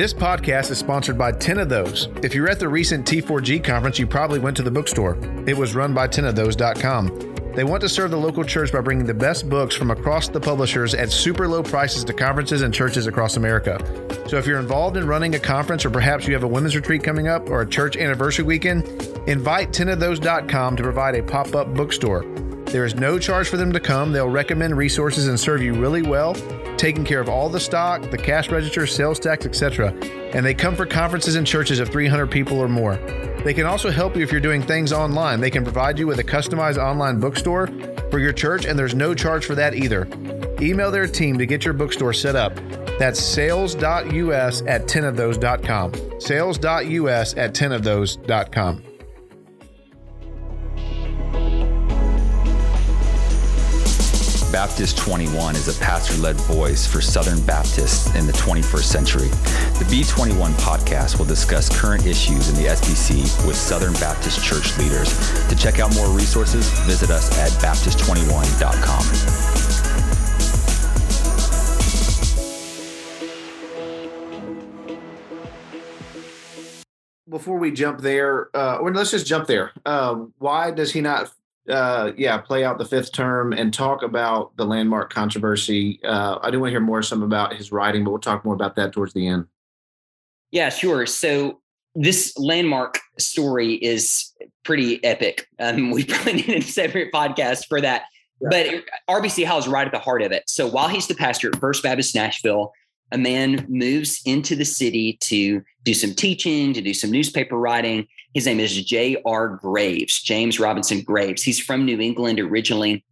This podcast is sponsored by 10 of Those. If you're at the recent T4G conference, you probably went to the bookstore. It was run by 10ofthose.com. They want to serve the local church by bringing the best books from across the publishers at super low prices to conferences and churches across America. So if you're involved in running a conference or perhaps you have a women's retreat coming up or a church anniversary weekend, invite 10ofthose.com to provide a pop-up bookstore. There is no charge for them to come. They'll recommend resources and serve you really well, taking care of all the stock, the cash register, sales tax, etc. And they come for conferences and churches of 300 people or more. They can also help you if you're doing things online. They can provide you with a customized online bookstore for your church, and there's no charge for that either. Email their team to get your bookstore set up. That's sales.us at 10ofthose.com. Sales.us at 10ofthose.com. Baptist 21 is a pastor led voice for Southern Baptists in the 21st century. The B21 podcast will discuss current issues in the SBC with Southern Baptist church leaders. To check out more resources, visit us at Baptist21.com. before we jump there, uh, or let's just jump there. Um, why does he not uh, yeah, play out the fifth term and talk about the landmark controversy. Uh, I do want to hear more some about his writing, but we'll talk more about that towards the end. Yeah, sure. So this landmark story is pretty epic. Um, we probably need a separate podcast for that. Yeah. But RBC Howell is right at the heart of it. So while he's the pastor at First Baptist Nashville, a man moves into the city to do some teaching, to do some newspaper writing. His name is J.R. Graves, James Robinson Graves. He's from New England originally,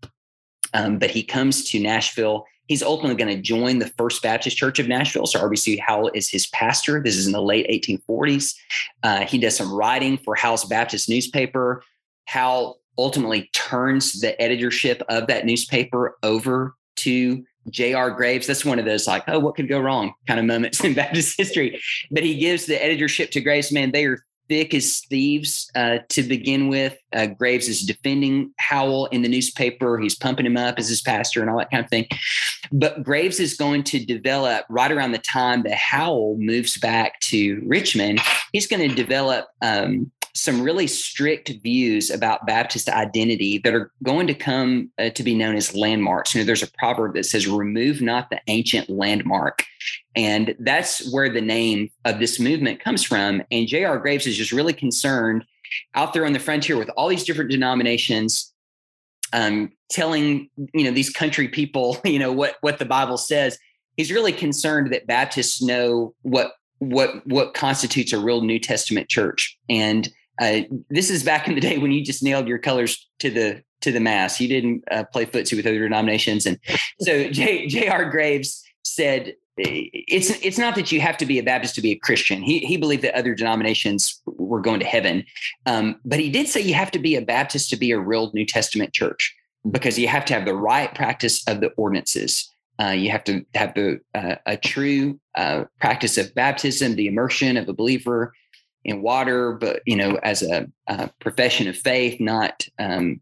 um, but he comes to Nashville. He's ultimately going to join the First Baptist Church of Nashville. So RBC Howell is his pastor. This is in the late 1840s. Uh, he does some writing for Howell's Baptist newspaper. Howell ultimately turns the editorship of that newspaper over to J.R. Graves. That's one of those like, oh, what could go wrong kind of moments in Baptist history. But he gives the editorship to Graves. Man, they are thick as thieves uh, to begin with. Uh, Graves is defending Howell in the newspaper. He's pumping him up as his pastor and all that kind of thing. But Graves is going to develop right around the time that Howell moves back to Richmond. He's going to develop um, some really strict views about Baptist identity that are going to come uh, to be known as landmarks. You know, there's a proverb that says, remove not the ancient landmark. And that's where the name of this movement comes from. And J.R. Graves is just really concerned out there on the frontier with all these different denominations um, telling you know these country people you know what what the bible says he's really concerned that baptists know what what what constitutes a real new testament church and uh, this is back in the day when you just nailed your colors to the to the mass. You didn't uh, play footsie with other denominations, and so J. J.R. Graves said it's it's not that you have to be a Baptist to be a Christian. He he believed that other denominations were going to heaven, um, but he did say you have to be a Baptist to be a real New Testament church because you have to have the right practice of the ordinances. Uh, you have to have the uh, a true uh, practice of baptism, the immersion of a believer, in water, but you know, as a, a profession of faith, not um,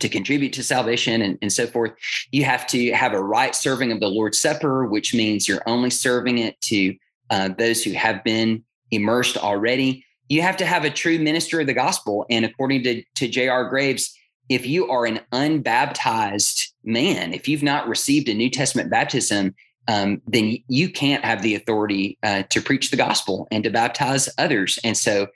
to contribute to salvation and, and so forth. You have to have a right serving of the Lord's Supper, which means you're only serving it to uh, those who have been immersed already. You have to have a true minister of the gospel. And according to, to J.R. Graves, if you are an unbaptized man, if you've not received a New Testament baptism, um, then you can't have the authority uh, to preach the gospel and to baptize others. And so,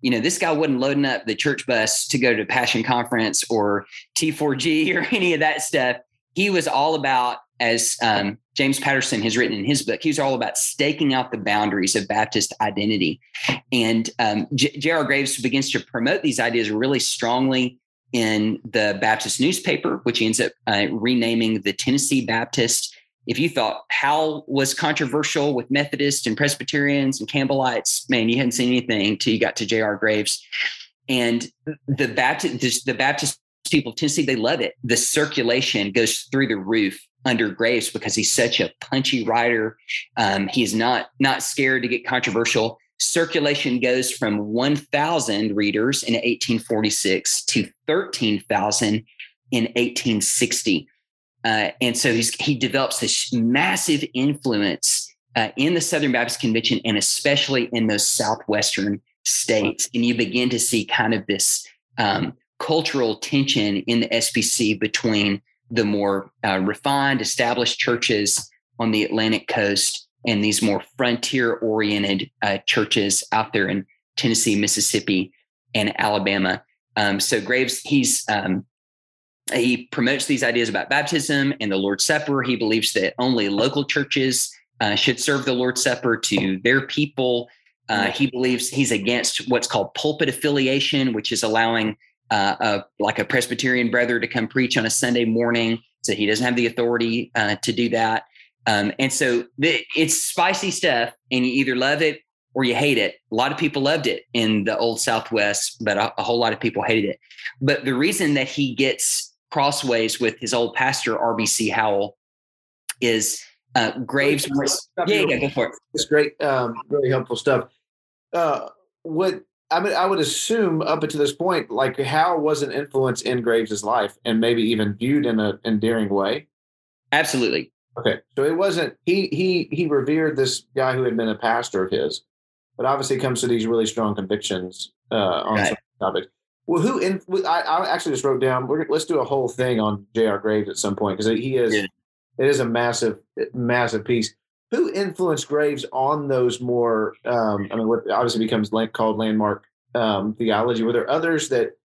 you know, this guy wasn't loading up the church bus to go to Passion Conference or T4G or any of that stuff. He was all about, as um, James Patterson has written in his book, he was all about staking out the boundaries of Baptist identity. And um, J.R. Graves begins to promote these ideas really strongly in the Baptist newspaper, which he ends up uh, renaming the Tennessee Baptist if you thought Howell was controversial with Methodists and Presbyterians and Campbellites, man, you hadn't seen anything until you got to J.R. Graves. And the Baptist, the Baptist people of Tennessee, they love it. The circulation goes through the roof under Graves because he's such a punchy writer. Um, he's not not scared to get controversial. Circulation goes from 1,000 readers in 1846 to 13,000 in 1860. Uh, and so he develops this massive influence uh, in the Southern Baptist Convention and especially in those southwestern states. And you begin to see kind of this um, cultural tension in the SBC between the more uh, refined, established churches on the Atlantic coast and these more frontier oriented uh, churches out there in Tennessee, Mississippi, and Alabama. Um, so Graves, he's um, he promotes these ideas about baptism and the Lord's Supper. He believes that only local churches uh, should serve the Lord's Supper to their people. Uh, he believes he's against what's called pulpit affiliation, which is allowing uh, a, like a Presbyterian brother to come preach on a Sunday morning. So he doesn't have the authority uh, to do that. Um, and so the, it's spicy stuff, and you either love it or you hate it. A lot of people loved it in the old Southwest, but a, a whole lot of people hated it. But the reason that he gets crossways with his old pastor RBC Howell is uh, Graves. yeah, yeah, go for it. It's great, um, really helpful stuff. Uh, what I mean, I would assume up until this point, like Howell was an influence in Graves's life, and maybe even viewed in an endearing way. Absolutely. Okay, so it wasn't he he he revered this guy who had been a pastor of his, but obviously comes to these really strong convictions uh, on right. some topics. Well, who in? I, I actually just wrote down. let's do a whole thing on J.R. Graves at some point because he is. Yeah. It is a massive, massive piece. Who influenced Graves on those more? Um, I mean, what obviously becomes called landmark um, theology. Were there others that,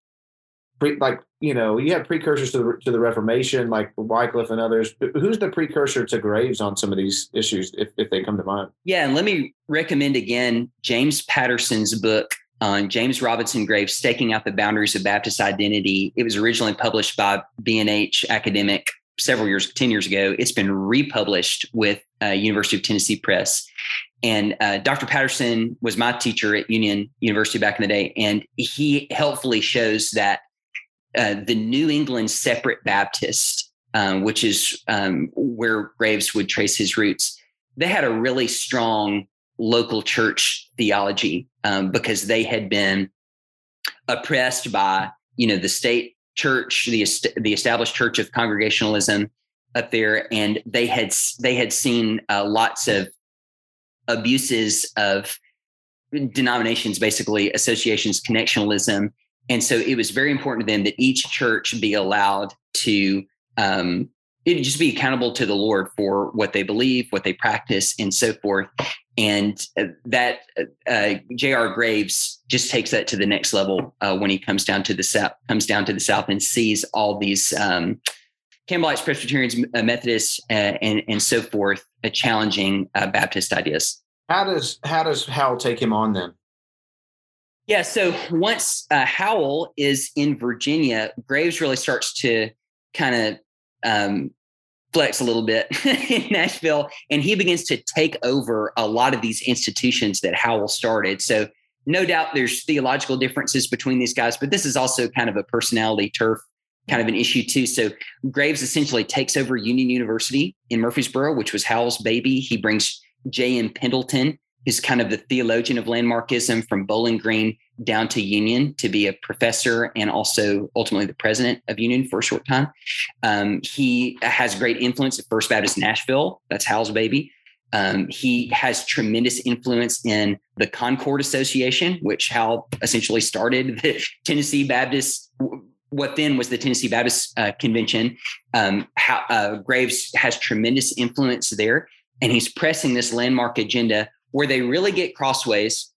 pre, like you know, you have precursors to the to the Reformation, like Wycliffe and others. Who's the precursor to Graves on some of these issues, if if they come to mind? Yeah, and let me recommend again James Patterson's book on James Robinson Graves staking out the boundaries of Baptist identity. It was originally published by B&H Academic several years, 10 years ago. It's been republished with uh, University of Tennessee Press. And uh, Dr. Patterson was my teacher at Union University back in the day. And he helpfully shows that uh, the New England Separate Baptist, um, which is um, where Graves would trace his roots, they had a really strong local church theology um, because they had been oppressed by you know the state church the the established church of congregationalism up there and they had they had seen uh, lots of abuses of denominations basically associations connectionalism and so it was very important to them that each church be allowed to um, it just be accountable to the Lord for what they believe, what they practice, and so forth. And uh, that uh, J.R. Graves just takes that to the next level uh, when he comes down to the south, comes down to the south, and sees all these um, Campbellites, Presbyterians, uh, Methodists, uh, and and so forth, uh, challenging Baptist ideas. How does how does Howell take him on then? Yeah, so once Howell is in Virginia, Graves really starts to kind of um, flex a little bit in Nashville, and he begins to take over a lot of these institutions that Howell started. So, no doubt there's theological differences between these guys, but this is also kind of a personality turf kind of an issue too. So, Graves essentially takes over Union University in Murfreesboro, which was Howell's baby. He brings J.M. Pendleton who's kind of the theologian of landmarkism from Bowling Green down to Union to be a professor and also ultimately the president of Union for a short time. Um, he has great influence at First Baptist Nashville. That's Howell's baby. Um, he has tremendous influence in the Concord Association, which Howell essentially started the Tennessee Baptist, what then was the Tennessee Baptist uh, Convention. Um, how, uh, Graves has tremendous influence there, and he's pressing this landmark agenda where they really get crossways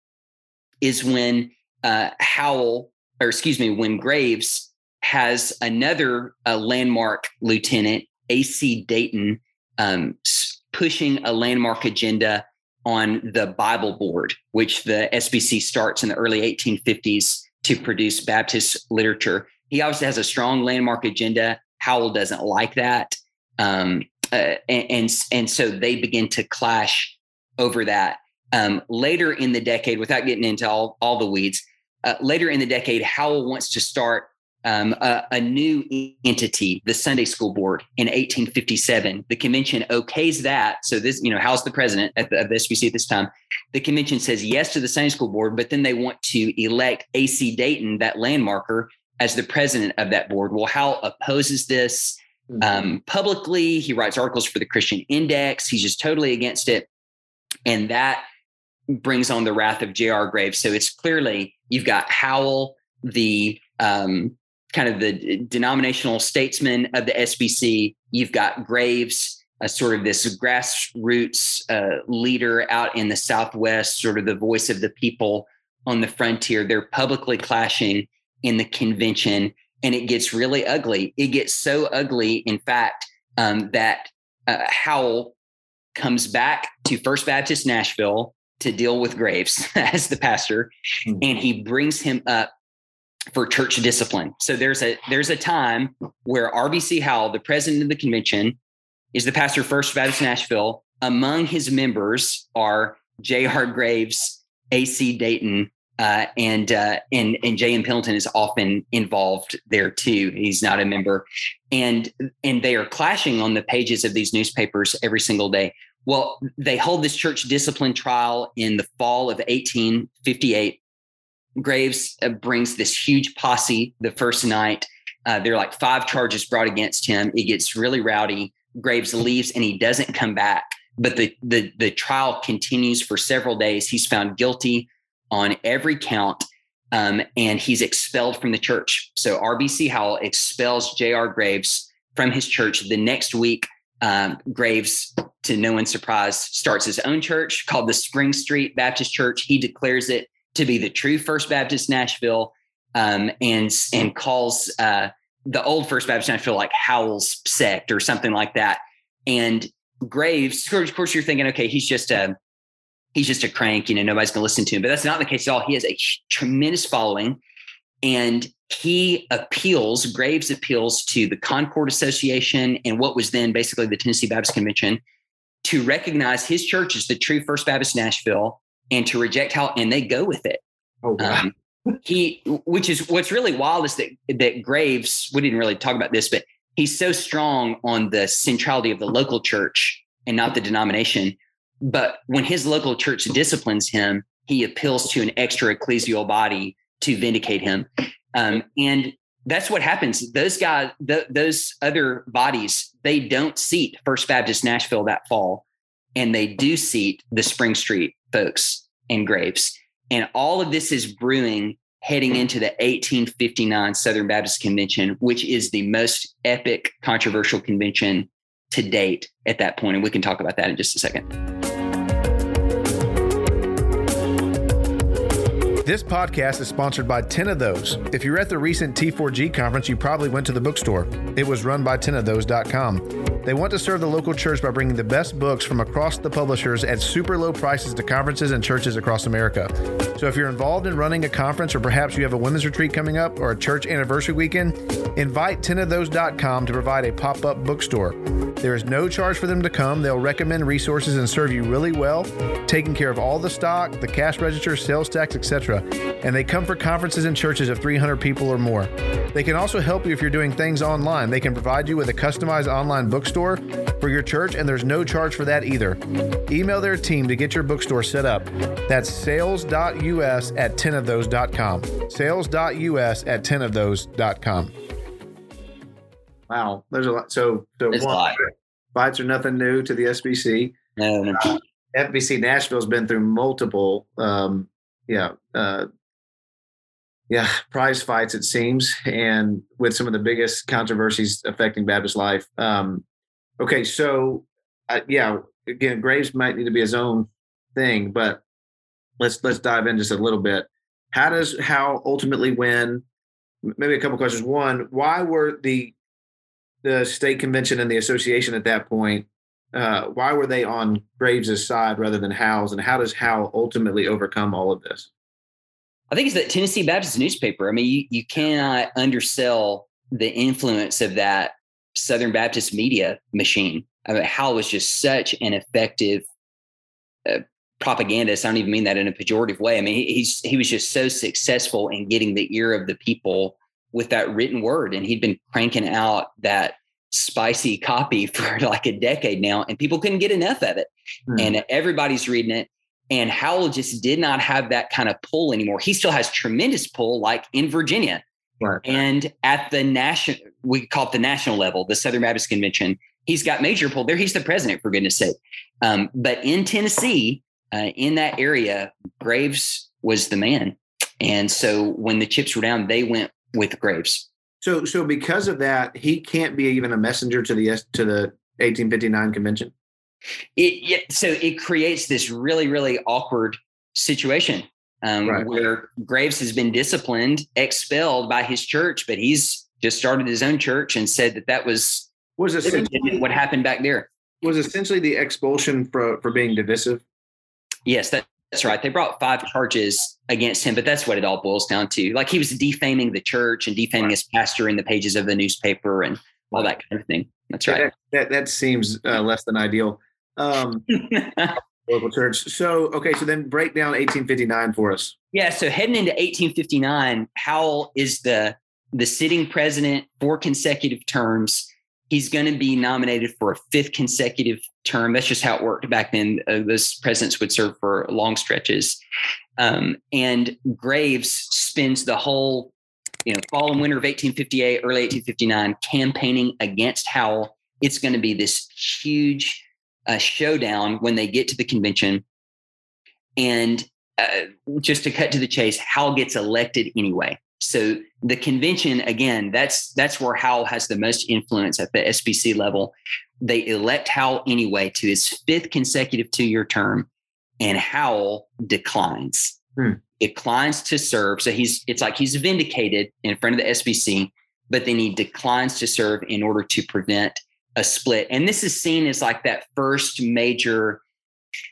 is when uh, Howell, or excuse me, when Graves has another uh, landmark lieutenant, AC Dayton, um, pushing a landmark agenda on the Bible Board, which the SBC starts in the early 1850s to produce Baptist literature. He obviously has a strong landmark agenda. Howell doesn't like that. Um, uh, and, and, and so they begin to clash over that. Um, later in the decade, without getting into all, all the weeds, uh, later in the decade, Howell wants to start um, a, a, new entity, the Sunday School Board, in 1857. The convention okays that. So this, you know, Howell's the president the, of the SBC at this time. The convention says yes to the Sunday School Board, but then they want to elect A.C. Dayton, that landmarker, as the president of that board. Well, Howell opposes this mm-hmm. um, publicly. He writes articles for the Christian Index. He's just totally against it. And that brings on the wrath of J.R. Graves. So it's clearly you've got Howell, the um, kind of the denominational statesman of the SBC. You've got Graves, a sort of this grassroots uh, leader out in the Southwest, sort of the voice of the people on the frontier. They're publicly clashing in the convention, and it gets really ugly. It gets so ugly, in fact, um, that uh, Howell comes back to First Baptist Nashville to deal with Graves as the pastor, mm-hmm. and he brings him up for church discipline. So there's a there's a time where RBC Howell, the president of the convention, is the pastor of First Baptist Nashville. Among his members are J.R. Graves, A.C. Dayton, uh, and uh, and and J.M. Pendleton is often involved there too. He's not a member, and and they are clashing on the pages of these newspapers every single day. Well, they hold this church discipline trial in the fall of 1858 Graves uh, brings this huge posse the first night. Uh, there are like five charges brought against him. It gets really rowdy. Graves leaves and he doesn't come back. But the, the, the trial continues for several days. He's found guilty on every count um, and he's expelled from the church. So RBC Howell expels J.R. Graves from his church. The next week, um, Graves, to no one's surprise, starts his own church called the Spring Street Baptist Church. He declares it to be the true First Baptist Nashville, um, and and calls uh, the old First Baptist Nashville like Howell's sect or something like that. And Graves, of course, you're thinking, okay, he's just a he's just a crank, you know, nobody's going to listen to him. But that's not the case at all. He has a tremendous following, and he appeals. Graves appeals to the Concord Association and what was then basically the Tennessee Baptist Convention to recognize his church as the true First Baptist Nashville and to reject Howell and they go with it. Oh wow. Um, he which is what's really wild is that that Graves, we didn't really talk about this, but he's so strong on the centrality of the local church and not the denomination. But when his local church disciplines him, he appeals to an extra ecclesial body to vindicate him. Um, and that's what happens. Those guys, th- those other bodies, they don't seat First Baptist Nashville that fall, and they do seat the Spring Street folks and Graves. And all of this is brewing heading into the 1859 Southern Baptist Convention, which is the most epic controversial convention to date at that point. And we can talk about that in just a second. This podcast is sponsored by 10 of Those. If you were at the recent T4G conference, you probably went to the bookstore. It was run by 10ofthose.com. They want to serve the local church by bringing the best books from across the publishers at super low prices to conferences and churches across America. So if you're involved in running a conference or perhaps you have a women's retreat coming up or a church anniversary weekend, invite 10ofthose.com to provide a pop-up bookstore. There is no charge for them to come. They'll recommend resources and serve you really well, taking care of all the stock, the cash register, sales tax, etc. And they come for conferences and churches of 300 people or more. They can also help you if you're doing things online. They can provide you with a customized online bookstore for your church, and there's no charge for that either. Email their team to get your bookstore set up. That's sales.us at 10ofthose.com. Sales.us at 10ofthose.com. Wow, there's a lot. So, so one, fights are nothing new to the SBC. No, no. Uh, FBC Nashville's been through multiple, um, yeah, uh, yeah, prize fights it seems, and with some of the biggest controversies affecting Baptist life. Um, okay, so uh, yeah, again, Graves might need to be his own thing, but let's let's dive in just a little bit. How does Howell ultimately win? Maybe a couple questions. One, why were the the state convention and the association at that point, uh, why were they on Graves's side rather than Howell's, and how does Howell ultimately overcome all of this? I think it's the Tennessee Baptist newspaper. I mean, you, you cannot undersell the influence of that Southern Baptist media machine. I mean, Howell was just such an effective uh, propagandist. I don't even mean that in a pejorative way. I mean, he, he's he was just so successful in getting the ear of the people with that written word. And he'd been cranking out that spicy copy for like a decade now, and people couldn't get enough of it. Hmm. And everybody's reading it. And Howell just did not have that kind of pull anymore. He still has tremendous pull, like in Virginia. Right. And at the national, we call it the national level, the Southern Baptist Convention, he's got major pull there. He's the president, for goodness sake. Um, but in Tennessee, uh, in that area, Graves was the man. And so when the chips were down, they went with Graves. So, so because of that, he can't be even a messenger to the to the 1859 convention. It, so it creates this really, really awkward situation um, right. where Graves has been disciplined, expelled by his church, but he's just started his own church and said that that was was essentially what happened back there. Was essentially the expulsion for for being divisive. Yes, that, that's right. They brought five charges against him, but that's what it all boils down to. Like he was defaming the church and defaming right. his pastor in the pages of the newspaper and all that kind of thing. That's right. That that, that seems uh, less than ideal. Um, local church. So okay, so then break down 1859 for us. Yeah, so heading into 1859, Howell is the the sitting president for consecutive terms. He's going to be nominated for a fifth consecutive term. That's just how it worked back then. Uh, those presidents would serve for long stretches. Um, and Graves spends the whole, you know, fall and winter of 1858, early 1859, campaigning against Howell. It's going to be this huge a showdown when they get to the convention. And uh, just to cut to the chase, Howell gets elected anyway. So the convention, again, that's that's where Howell has the most influence at the SBC level. They elect Howell anyway to his fifth consecutive two-year term, and Howell declines. Hmm. Declines to serve. So he's it's like he's vindicated in front of the SBC, but then he declines to serve in order to prevent a split. And this is seen as like that first major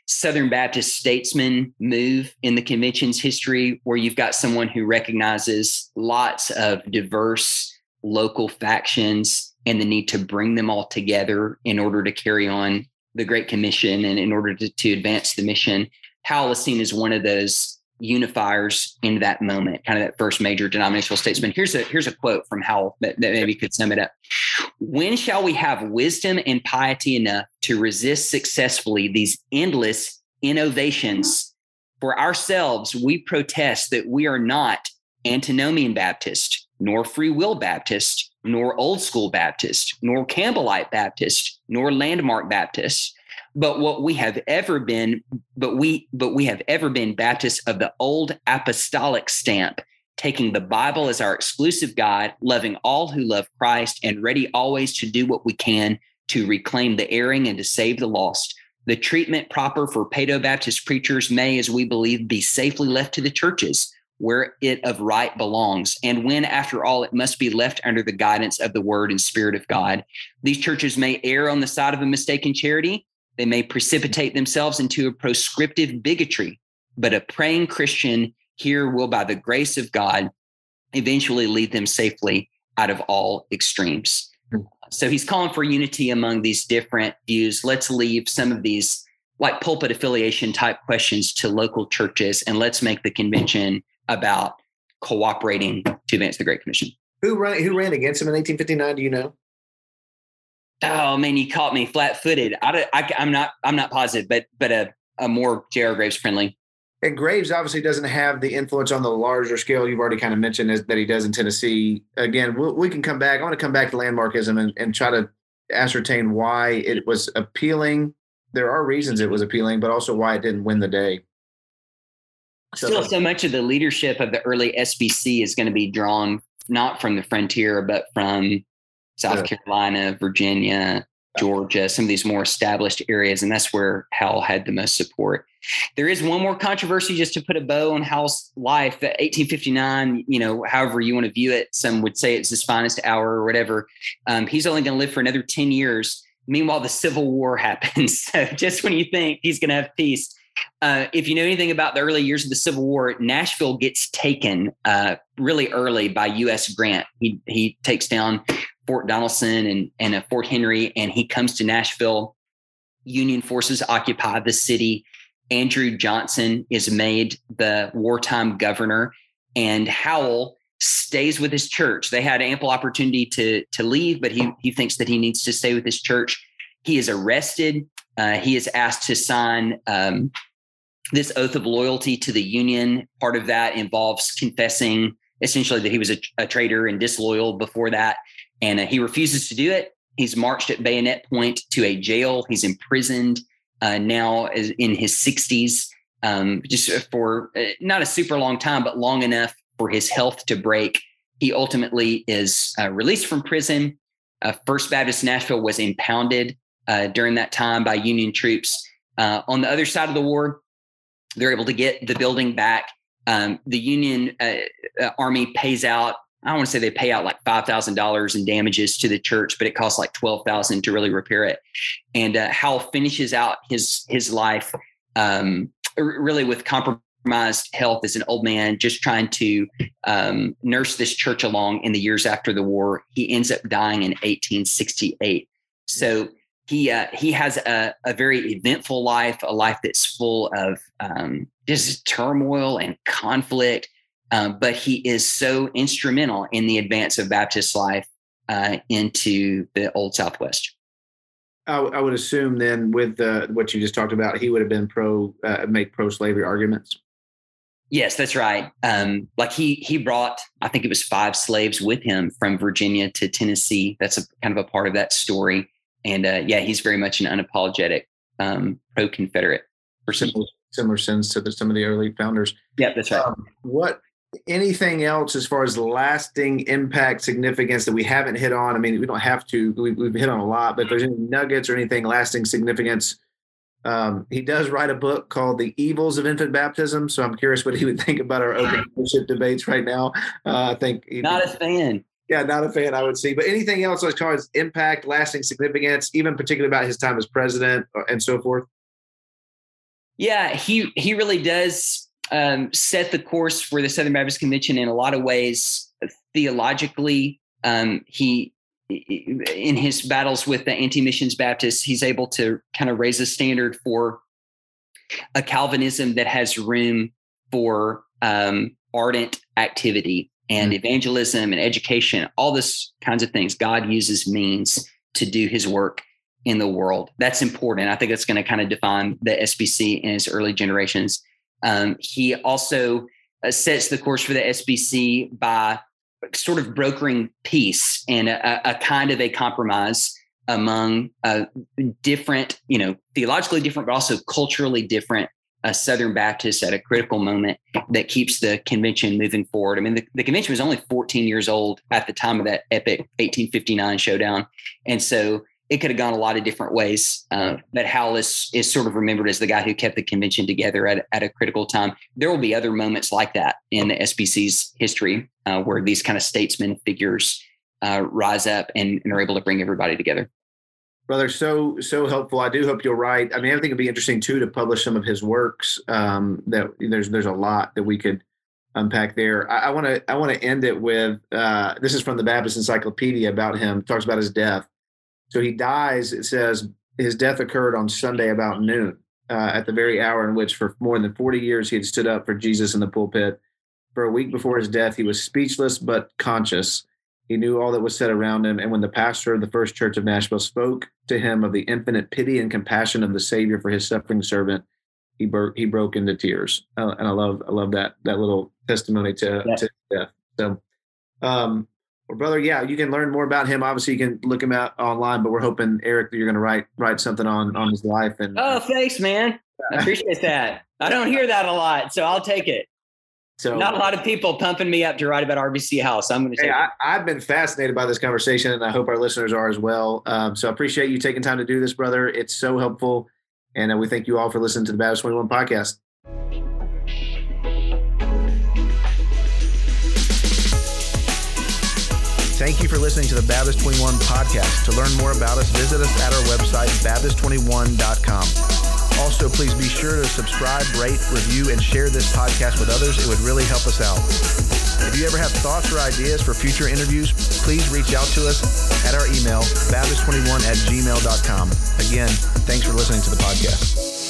Southern Baptist statesman move in the convention's history, where you've got someone who recognizes lots of diverse local factions and the need to bring them all together in order to carry on the Great Commission and in order to, to advance the mission. Howell is seen as one of those unifiers in that moment, kind of that first major denominational statesman. Here's a here's a quote from Howell that, that maybe could sum it up. When shall we have wisdom and piety enough to resist successfully these endless innovations? For ourselves, we protest that we are not antinomian Baptist, nor free will Baptist, nor old school Baptist, nor Campbellite Baptist, nor landmark Baptist but what we have ever been but we but we have ever been baptists of the old apostolic stamp taking the bible as our exclusive guide loving all who love christ and ready always to do what we can to reclaim the erring and to save the lost. The treatment proper for paedo-baptist preachers may as we believe be safely left to the churches where it of right belongs and when after all it must be left under the guidance of the word and spirit of god. These churches may err on the side of a mistaken charity they may precipitate themselves into a proscriptive bigotry, but a praying Christian here will, by the grace of God, eventually lead them safely out of all extremes. Hmm. So he's calling for unity among these different views. Let's leave some of these like pulpit affiliation type questions to local churches and let's make the convention about cooperating to advance the Great Commission. Who ran who ran against him in 1859? Do you know? Oh man, you caught me flat-footed. I, I, am not, I'm not positive, but but a, a more J.R. Graves friendly. And Graves obviously doesn't have the influence on the larger scale you've already kind of mentioned as, that he does in Tennessee. Again, we'll, we can come back. I want to come back to landmarkism and, and try to ascertain why it was appealing. There are reasons it was appealing, but also why it didn't win the day. So, Still, so much of the leadership of the early SBC is going to be drawn not from the frontier, but from South yeah. Carolina, Virginia, Georgia, some of these more established areas. And that's where Howell had the most support. There is one more controversy just to put a bow on Howell's life. 1859, you know, however you want to view it, some would say it's his finest hour or whatever. Um, he's only going to live for another 10 years. Meanwhile, the Civil War happens. So just when you think he's going to have peace, uh, if you know anything about the early years of the Civil War, Nashville gets taken uh, really early by U.S. Grant. He he takes down Fort Donelson and, and a Fort Henry, and he comes to Nashville. Union forces occupy the city. Andrew Johnson is made the wartime governor, and Howell stays with his church. They had ample opportunity to to leave, but he he thinks that he needs to stay with his church. He is arrested. Uh, he is asked to sign um, this oath of loyalty to the Union. Part of that involves confessing essentially that he was a, a traitor and disloyal before that and uh, he refuses to do it. He's marched at bayonet point to a jail. He's imprisoned uh, now in his 60s. um, just for uh, not a super long time, but long enough for his health to break. He ultimately is uh, released from prison. Uh, First Baptist Nashville was impounded during that time by Union troops. On the other side of the war, they're able to get the building back. Um, the Union uh, Army pays out. I don't want to say they pay out like five thousand dollars in damages to the church, but it costs like twelve thousand to really repair it. And Howell finishes out his his life um, really with compromised health as an old man, just trying to um, nurse this church along in the years after the war. He ends up dying in 1868. So he uh, he has a, a very eventful life, a life that's full of um, just turmoil and conflict. Um, but he is so instrumental in the advance of Baptist life uh, into the Old Southwest. I, I would assume then, with the, what you just talked about, he would have been pro uh, make pro slavery arguments. Yes, that's right. Um, like he he brought, I think it was five slaves with him from Virginia to Tennessee. That's a kind of a part of that story. And uh, yeah, he's very much an unapologetic um, pro Confederate person. Similar, similar sins to the, some of the early founders. Yeah, that's right. Um, what anything else as far as lasting impact significance that we haven't hit on? I mean we don't have to. We, have hit on a lot but if there's any nuggets or anything lasting significance um, he does write a book called the evils of infant baptism so i'm curious what he would think about our open leadership debates right now. Uh, i think not a fan. Yeah not a fan i would see. But anything else as far as impact lasting significance even particularly about his time as president uh, and so forth? Yeah he he really does um, set the course for the Southern Baptist Convention in a lot of ways. Theologically, um, he in his battles with the anti-missions Baptists, he's able to kind of raise a standard for a Calvinism that has room for um, ardent activity and mm-hmm. evangelism and education, all this kinds of things. God uses means to do His work in the world. That's important. I think that's going to kind of define the SBC in its early generations. Um, he also uh, sets the course for the SBC by sort of brokering peace and a, a kind of a compromise among uh, different, you know, theologically different, but also culturally different uh, Southern Baptists at a critical moment that keeps the convention moving forward. I mean, the, the convention was only 14 years old at the time of that epic 1859 showdown. And so it could have gone a lot of different ways. Uh, but Howell is, is sort of remembered as the guy who kept the convention together at, at a critical time. There will be other moments like that in the SBC's history uh, where these kind of statesman figures uh, rise up and, and, are able to bring everybody together. Brother, so so helpful. I do hope you'll write. I mean, I think it'd be interesting too to publish some of his works. Um, that there's there's a lot that we could unpack there. I want to I want to end it with uh, this is from the Baptist Encyclopedia about him. Talks about his death. So he dies, it says his death occurred on Sunday about noon, uh, at the very hour in which for more than 40 years he had stood up for Jesus in the pulpit. For a week before his death, he was speechless but conscious. He knew all that was said around him. And when the pastor of the First Church of Nashville spoke to him of the infinite pity and compassion of the Savior for his suffering servant, he broke he broke into tears. Uh, and I love I love that that little testimony to, yeah. to death. So um, well, brother, yeah, you can learn more about him. Obviously, you can look him out online, but we're hoping Eric that you're going to write write something on on his life. And oh, thanks, man. I appreciate that. I don't hear that a lot, so I'll take it. So not a lot of people pumping me up to write about RBC Howell. I'm going to. Hey, I, have been fascinated by this conversation, and I hope our listeners are as well. Um, so I appreciate you taking time to do this, brother. It's so helpful, and uh, we thank you all for listening to the Baptist 21 podcast. Thank you for listening to the Baptist 21 podcast. To learn more about us, visit us at our website, Baptist21.com. Also, please be sure to subscribe, rate, review, and share this podcast with others. It would really help us out. If you ever have thoughts or ideas for future interviews, please reach out to us at our email, Baptist21 at gmail.com. Again, thanks for listening to the podcast.